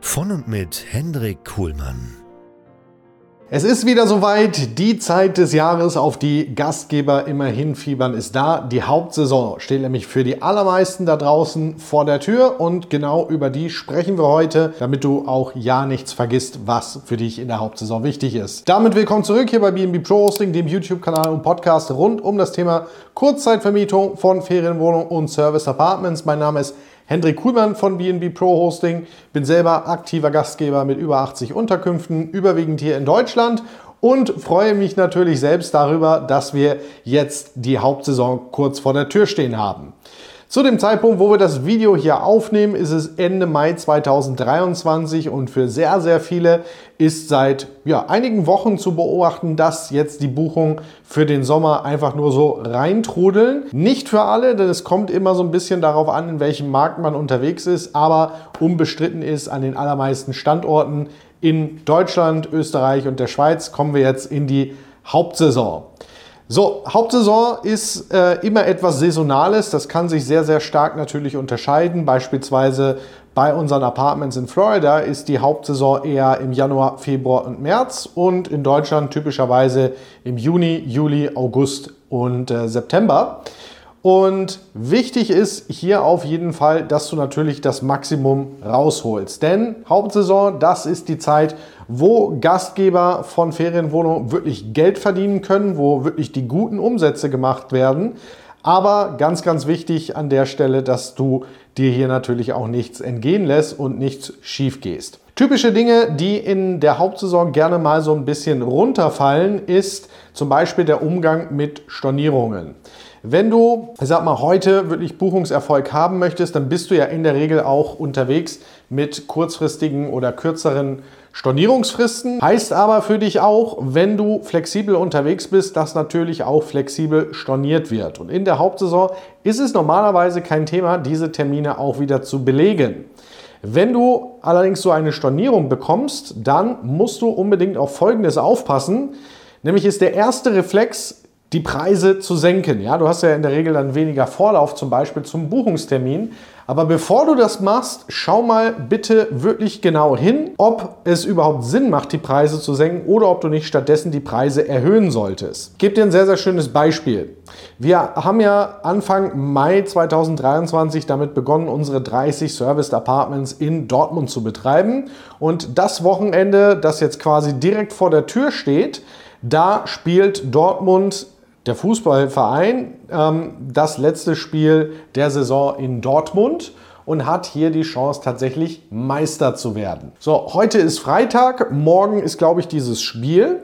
Von und mit Hendrik Kuhlmann. Es ist wieder soweit. Die Zeit des Jahres, auf die Gastgeber immer hinfiebern, ist da. Die Hauptsaison steht nämlich für die allermeisten da draußen vor der Tür und genau über die sprechen wir heute, damit du auch ja nichts vergisst, was für dich in der Hauptsaison wichtig ist. Damit willkommen zurück hier bei BNB Pro Hosting, dem YouTube-Kanal und Podcast rund um das Thema Kurzzeitvermietung von Ferienwohnungen und Service Apartments. Mein Name ist Hendrik Kuhlmann von BNB Pro Hosting. Bin selber aktiver Gastgeber mit über 80 Unterkünften, überwiegend hier in Deutschland und freue mich natürlich selbst darüber, dass wir jetzt die Hauptsaison kurz vor der Tür stehen haben. Zu dem Zeitpunkt, wo wir das Video hier aufnehmen, ist es Ende Mai 2023 und für sehr, sehr viele ist seit ja, einigen Wochen zu beobachten, dass jetzt die Buchungen für den Sommer einfach nur so reintrudeln. Nicht für alle, denn es kommt immer so ein bisschen darauf an, in welchem Markt man unterwegs ist, aber unbestritten ist an den allermeisten Standorten in Deutschland, Österreich und der Schweiz kommen wir jetzt in die Hauptsaison. So, Hauptsaison ist äh, immer etwas Saisonales. Das kann sich sehr, sehr stark natürlich unterscheiden. Beispielsweise bei unseren Apartments in Florida ist die Hauptsaison eher im Januar, Februar und März und in Deutschland typischerweise im Juni, Juli, August und äh, September. Und wichtig ist hier auf jeden Fall, dass du natürlich das Maximum rausholst. Denn Hauptsaison, das ist die Zeit, wo Gastgeber von Ferienwohnungen wirklich Geld verdienen können, wo wirklich die guten Umsätze gemacht werden. Aber ganz, ganz wichtig an der Stelle, dass du dir hier natürlich auch nichts entgehen lässt und nichts schief gehst. Typische Dinge, die in der Hauptsaison gerne mal so ein bisschen runterfallen, ist zum Beispiel der Umgang mit Stornierungen. Wenn du, ich sag mal, heute wirklich Buchungserfolg haben möchtest, dann bist du ja in der Regel auch unterwegs mit kurzfristigen oder kürzeren Stornierungsfristen. Heißt aber für dich auch, wenn du flexibel unterwegs bist, dass natürlich auch flexibel storniert wird. Und in der Hauptsaison ist es normalerweise kein Thema, diese Termine auch wieder zu belegen. Wenn du allerdings so eine Stornierung bekommst, dann musst du unbedingt auf Folgendes aufpassen. Nämlich ist der erste Reflex, die Preise zu senken. Ja, du hast ja in der Regel dann weniger Vorlauf zum Beispiel zum Buchungstermin. Aber bevor du das machst, schau mal bitte wirklich genau hin, ob es überhaupt Sinn macht, die Preise zu senken oder ob du nicht stattdessen die Preise erhöhen solltest. Ich gebe dir ein sehr, sehr schönes Beispiel. Wir haben ja Anfang Mai 2023 damit begonnen, unsere 30 Serviced Apartments in Dortmund zu betreiben. Und das Wochenende, das jetzt quasi direkt vor der Tür steht, da spielt Dortmund der Fußballverein ähm, das letzte Spiel der Saison in Dortmund und hat hier die Chance tatsächlich Meister zu werden. So, heute ist Freitag, morgen ist glaube ich dieses Spiel.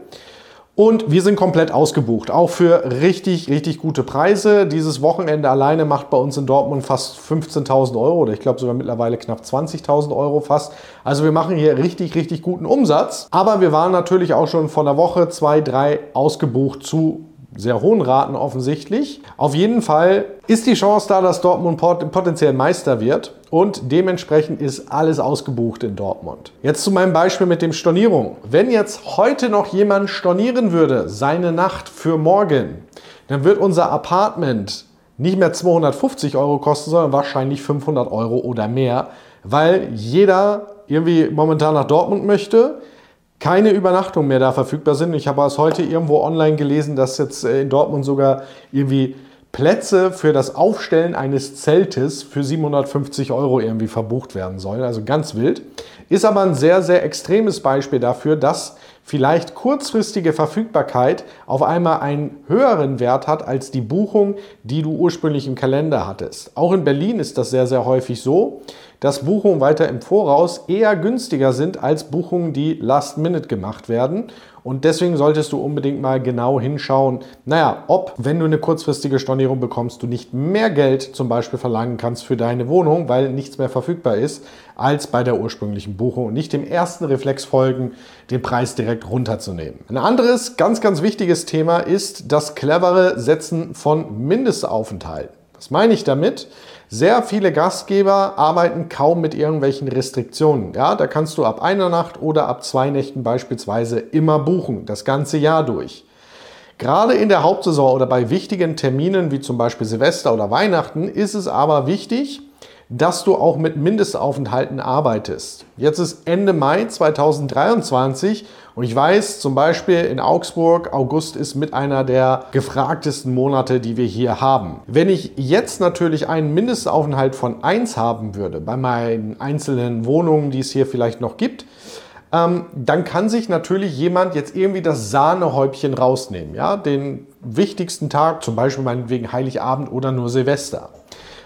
Und wir sind komplett ausgebucht, auch für richtig, richtig gute Preise. Dieses Wochenende alleine macht bei uns in Dortmund fast 15.000 Euro oder ich glaube sogar mittlerweile knapp 20.000 Euro fast. Also wir machen hier richtig, richtig guten Umsatz. Aber wir waren natürlich auch schon von der Woche zwei, drei ausgebucht zu sehr hohen Raten offensichtlich. Auf jeden Fall ist die Chance da, dass Dortmund potenziell Meister wird und dementsprechend ist alles ausgebucht in Dortmund. Jetzt zu meinem Beispiel mit dem Stornierung. Wenn jetzt heute noch jemand stornieren würde, seine Nacht für morgen, dann wird unser Apartment nicht mehr 250 Euro kosten, sondern wahrscheinlich 500 Euro oder mehr, weil jeder irgendwie momentan nach Dortmund möchte keine Übernachtung mehr da verfügbar sind. Ich habe es heute irgendwo online gelesen, dass jetzt äh, in Dortmund sogar irgendwie Plätze für das Aufstellen eines Zeltes für 750 Euro irgendwie verbucht werden sollen. Also ganz wild. Ist aber ein sehr, sehr extremes Beispiel dafür, dass vielleicht kurzfristige Verfügbarkeit auf einmal einen höheren Wert hat als die Buchung, die du ursprünglich im Kalender hattest. Auch in Berlin ist das sehr, sehr häufig so, dass Buchungen weiter im Voraus eher günstiger sind als Buchungen, die last minute gemacht werden. Und deswegen solltest du unbedingt mal genau hinschauen, naja, ob, wenn du eine kurzfristige Stornierung bekommst, du nicht mehr Geld zum Beispiel verlangen kannst für deine Wohnung, weil nichts mehr verfügbar ist, als bei der ursprünglichen Buchung und nicht dem ersten Reflex folgen, den Preis direkt runterzunehmen. Ein anderes ganz, ganz wichtiges Thema ist das clevere Setzen von Mindestaufenthalten. Was meine ich damit? Sehr viele Gastgeber arbeiten kaum mit irgendwelchen Restriktionen. Ja, da kannst du ab einer Nacht oder ab zwei Nächten beispielsweise immer buchen, das ganze Jahr durch. Gerade in der Hauptsaison oder bei wichtigen Terminen wie zum Beispiel Silvester oder Weihnachten ist es aber wichtig, dass du auch mit Mindestaufenthalten arbeitest. Jetzt ist Ende Mai 2023 und ich weiß zum Beispiel in Augsburg, August ist mit einer der gefragtesten Monate, die wir hier haben. Wenn ich jetzt natürlich einen Mindestaufenthalt von 1 haben würde, bei meinen einzelnen Wohnungen, die es hier vielleicht noch gibt, ähm, dann kann sich natürlich jemand jetzt irgendwie das Sahnehäubchen rausnehmen. Ja? Den wichtigsten Tag, zum Beispiel meinetwegen Heiligabend oder nur Silvester.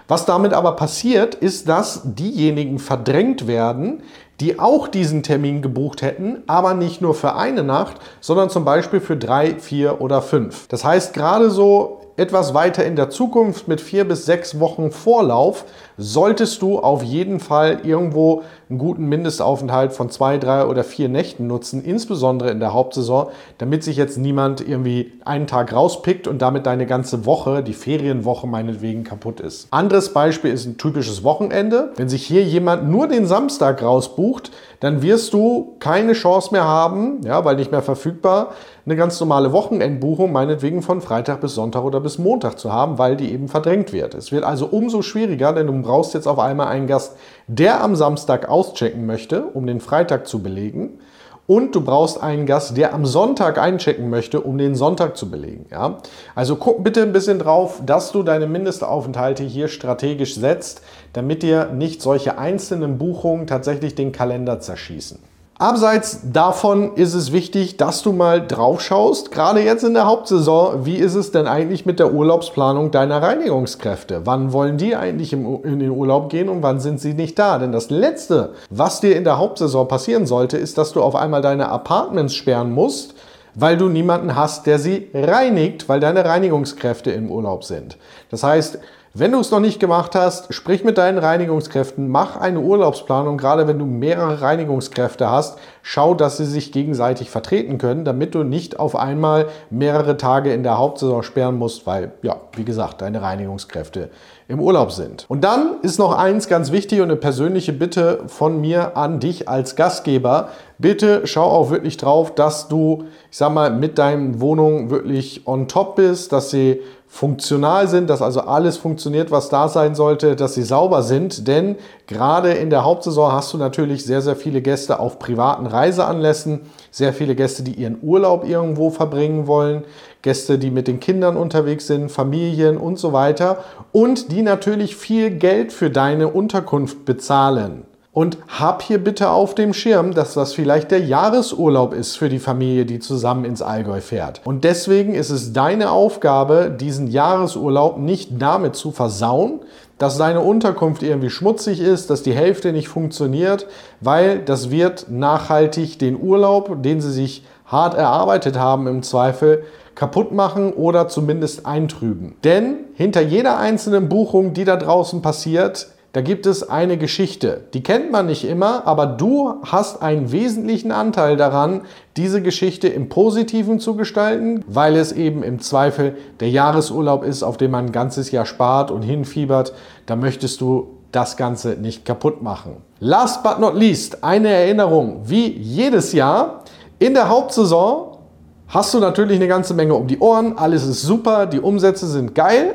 Was damit aber passiert, ist, dass diejenigen verdrängt werden, die auch diesen Termin gebucht hätten, aber nicht nur für eine Nacht, sondern zum Beispiel für drei, vier oder fünf. Das heißt, gerade so etwas weiter in der Zukunft mit vier bis sechs Wochen Vorlauf solltest du auf jeden Fall irgendwo einen guten Mindestaufenthalt von zwei, drei oder vier Nächten nutzen, insbesondere in der Hauptsaison, damit sich jetzt niemand irgendwie einen Tag rauspickt und damit deine ganze Woche, die Ferienwoche meinetwegen kaputt ist. Anderes Beispiel ist ein typisches Wochenende. Wenn sich hier jemand nur den Samstag rausbucht, dann wirst du keine Chance mehr haben, ja, weil nicht mehr verfügbar, eine ganz normale Wochenendbuchung meinetwegen von Freitag bis Sonntag oder bis Montag zu haben, weil die eben verdrängt wird. Es wird also umso schwieriger, denn du brauchst jetzt auf einmal einen Gast, der am Samstag auschecken möchte, um den Freitag zu belegen. Und du brauchst einen Gast, der am Sonntag einchecken möchte, um den Sonntag zu belegen. Ja? Also guck bitte ein bisschen drauf, dass du deine Mindestaufenthalte hier strategisch setzt, damit dir nicht solche einzelnen Buchungen tatsächlich den Kalender zerschießen. Abseits davon ist es wichtig, dass du mal drauf schaust, gerade jetzt in der Hauptsaison, wie ist es denn eigentlich mit der Urlaubsplanung deiner Reinigungskräfte? Wann wollen die eigentlich in den Urlaub gehen und wann sind sie nicht da? Denn das Letzte, was dir in der Hauptsaison passieren sollte, ist, dass du auf einmal deine Apartments sperren musst, weil du niemanden hast, der sie reinigt, weil deine Reinigungskräfte im Urlaub sind. Das heißt, wenn du es noch nicht gemacht hast, sprich mit deinen Reinigungskräften, mach eine Urlaubsplanung, gerade wenn du mehrere Reinigungskräfte hast, schau, dass sie sich gegenseitig vertreten können, damit du nicht auf einmal mehrere Tage in der Hauptsaison sperren musst, weil, ja, wie gesagt, deine Reinigungskräfte im Urlaub sind. Und dann ist noch eins ganz wichtig und eine persönliche Bitte von mir an dich als Gastgeber. Bitte schau auch wirklich drauf, dass du, ich sag mal, mit deinen Wohnungen wirklich on top bist, dass sie funktional sind, dass also alles funktioniert, was da sein sollte, dass sie sauber sind. Denn gerade in der Hauptsaison hast du natürlich sehr, sehr viele Gäste auf privaten Reiseanlässen, sehr viele Gäste, die ihren Urlaub irgendwo verbringen wollen, Gäste, die mit den Kindern unterwegs sind, Familien und so weiter und die natürlich viel Geld für deine Unterkunft bezahlen. Und hab hier bitte auf dem Schirm, dass das vielleicht der Jahresurlaub ist für die Familie, die zusammen ins Allgäu fährt. Und deswegen ist es deine Aufgabe, diesen Jahresurlaub nicht damit zu versauen, dass deine Unterkunft irgendwie schmutzig ist, dass die Hälfte nicht funktioniert, weil das wird nachhaltig den Urlaub, den sie sich hart erarbeitet haben im Zweifel, kaputt machen oder zumindest eintrüben. Denn hinter jeder einzelnen Buchung, die da draußen passiert, da gibt es eine Geschichte. Die kennt man nicht immer, aber du hast einen wesentlichen Anteil daran, diese Geschichte im Positiven zu gestalten, weil es eben im Zweifel der Jahresurlaub ist, auf den man ein ganzes Jahr spart und hinfiebert. Da möchtest du das Ganze nicht kaputt machen. Last but not least, eine Erinnerung, wie jedes Jahr. In der Hauptsaison hast du natürlich eine ganze Menge um die Ohren, alles ist super, die Umsätze sind geil,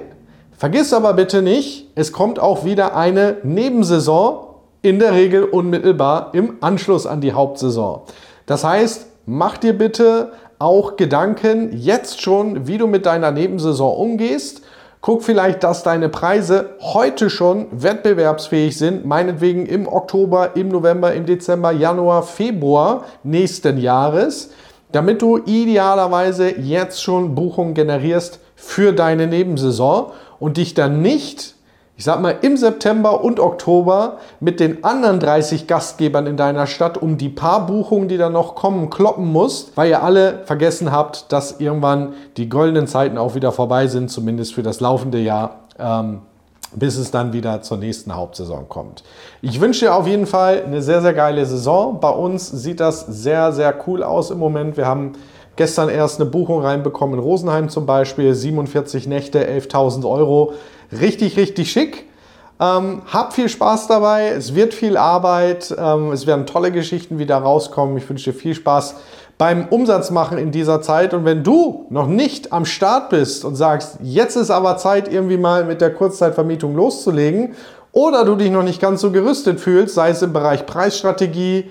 Vergiss aber bitte nicht, es kommt auch wieder eine Nebensaison, in der Regel unmittelbar im Anschluss an die Hauptsaison. Das heißt, mach dir bitte auch Gedanken jetzt schon, wie du mit deiner Nebensaison umgehst. Guck vielleicht, dass deine Preise heute schon wettbewerbsfähig sind, meinetwegen im Oktober, im November, im Dezember, Januar, Februar nächsten Jahres, damit du idealerweise jetzt schon Buchungen generierst für deine Nebensaison und dich dann nicht ich sag mal, im September und Oktober mit den anderen 30 Gastgebern in deiner Stadt um die paar Buchungen, die da noch kommen, kloppen musst, weil ihr alle vergessen habt, dass irgendwann die goldenen Zeiten auch wieder vorbei sind, zumindest für das laufende Jahr. Ähm, bis es dann wieder zur nächsten Hauptsaison kommt. Ich wünsche dir auf jeden Fall eine sehr, sehr geile Saison. Bei uns sieht das sehr, sehr cool aus im Moment. Wir haben gestern erst eine Buchung reinbekommen in Rosenheim zum Beispiel, 47 Nächte, 11.000 Euro. Richtig, richtig schick. Ähm, hab viel Spaß dabei, es wird viel Arbeit, ähm, es werden tolle Geschichten wieder rauskommen. Ich wünsche dir viel Spaß beim Umsatz machen in dieser Zeit. Und wenn du noch nicht am Start bist und sagst, jetzt ist aber Zeit, irgendwie mal mit der Kurzzeitvermietung loszulegen, oder du dich noch nicht ganz so gerüstet fühlst, sei es im Bereich Preisstrategie,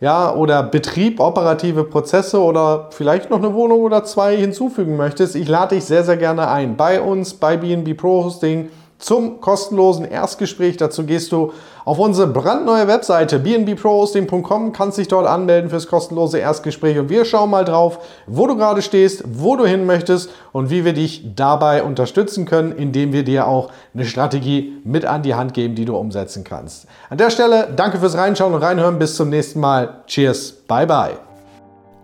ja, oder Betrieb, operative Prozesse oder vielleicht noch eine Wohnung oder zwei hinzufügen möchtest, ich lade dich sehr, sehr gerne ein. Bei uns, bei BNB Pro Hosting zum kostenlosen Erstgespräch. Dazu gehst du auf unsere brandneue Webseite bnbprohosting.com, kannst dich dort anmelden fürs kostenlose Erstgespräch und wir schauen mal drauf, wo du gerade stehst, wo du hin möchtest und wie wir dich dabei unterstützen können, indem wir dir auch eine Strategie mit an die Hand geben, die du umsetzen kannst. An der Stelle danke fürs Reinschauen und Reinhören. Bis zum nächsten Mal. Cheers. Bye bye.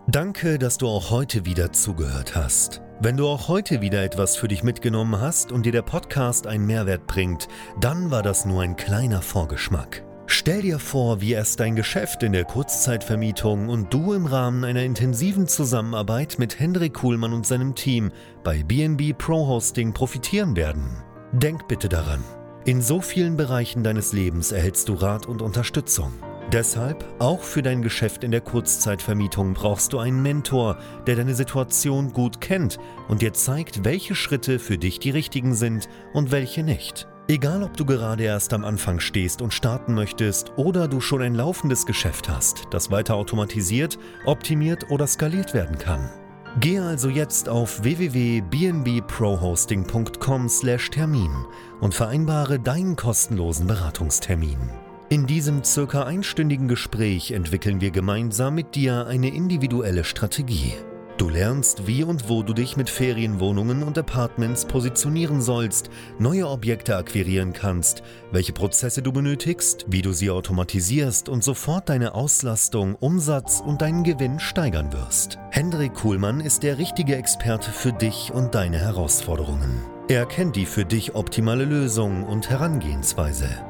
Danke, dass du auch heute wieder zugehört hast. Wenn du auch heute wieder etwas für dich mitgenommen hast und dir der Podcast einen Mehrwert bringt, dann war das nur ein kleiner Vorgeschmack. Stell dir vor, wie erst dein Geschäft in der Kurzzeitvermietung und du im Rahmen einer intensiven Zusammenarbeit mit Hendrik Kuhlmann und seinem Team bei BNB Pro Hosting profitieren werden. Denk bitte daran. In so vielen Bereichen deines Lebens erhältst du Rat und Unterstützung. Deshalb, auch für dein Geschäft in der Kurzzeitvermietung brauchst du einen Mentor, der deine Situation gut kennt und dir zeigt, welche Schritte für dich die richtigen sind und welche nicht. Egal, ob du gerade erst am Anfang stehst und starten möchtest oder du schon ein laufendes Geschäft hast, das weiter automatisiert, optimiert oder skaliert werden kann. Gehe also jetzt auf www.bnbprohosting.com/termin und vereinbare deinen kostenlosen Beratungstermin. In diesem circa einstündigen Gespräch entwickeln wir gemeinsam mit dir eine individuelle Strategie. Du lernst, wie und wo du dich mit Ferienwohnungen und Apartments positionieren sollst, neue Objekte akquirieren kannst, welche Prozesse du benötigst, wie du sie automatisierst und sofort deine Auslastung, Umsatz und deinen Gewinn steigern wirst. Hendrik Kuhlmann ist der richtige Experte für dich und deine Herausforderungen. Er kennt die für dich optimale Lösung und Herangehensweise.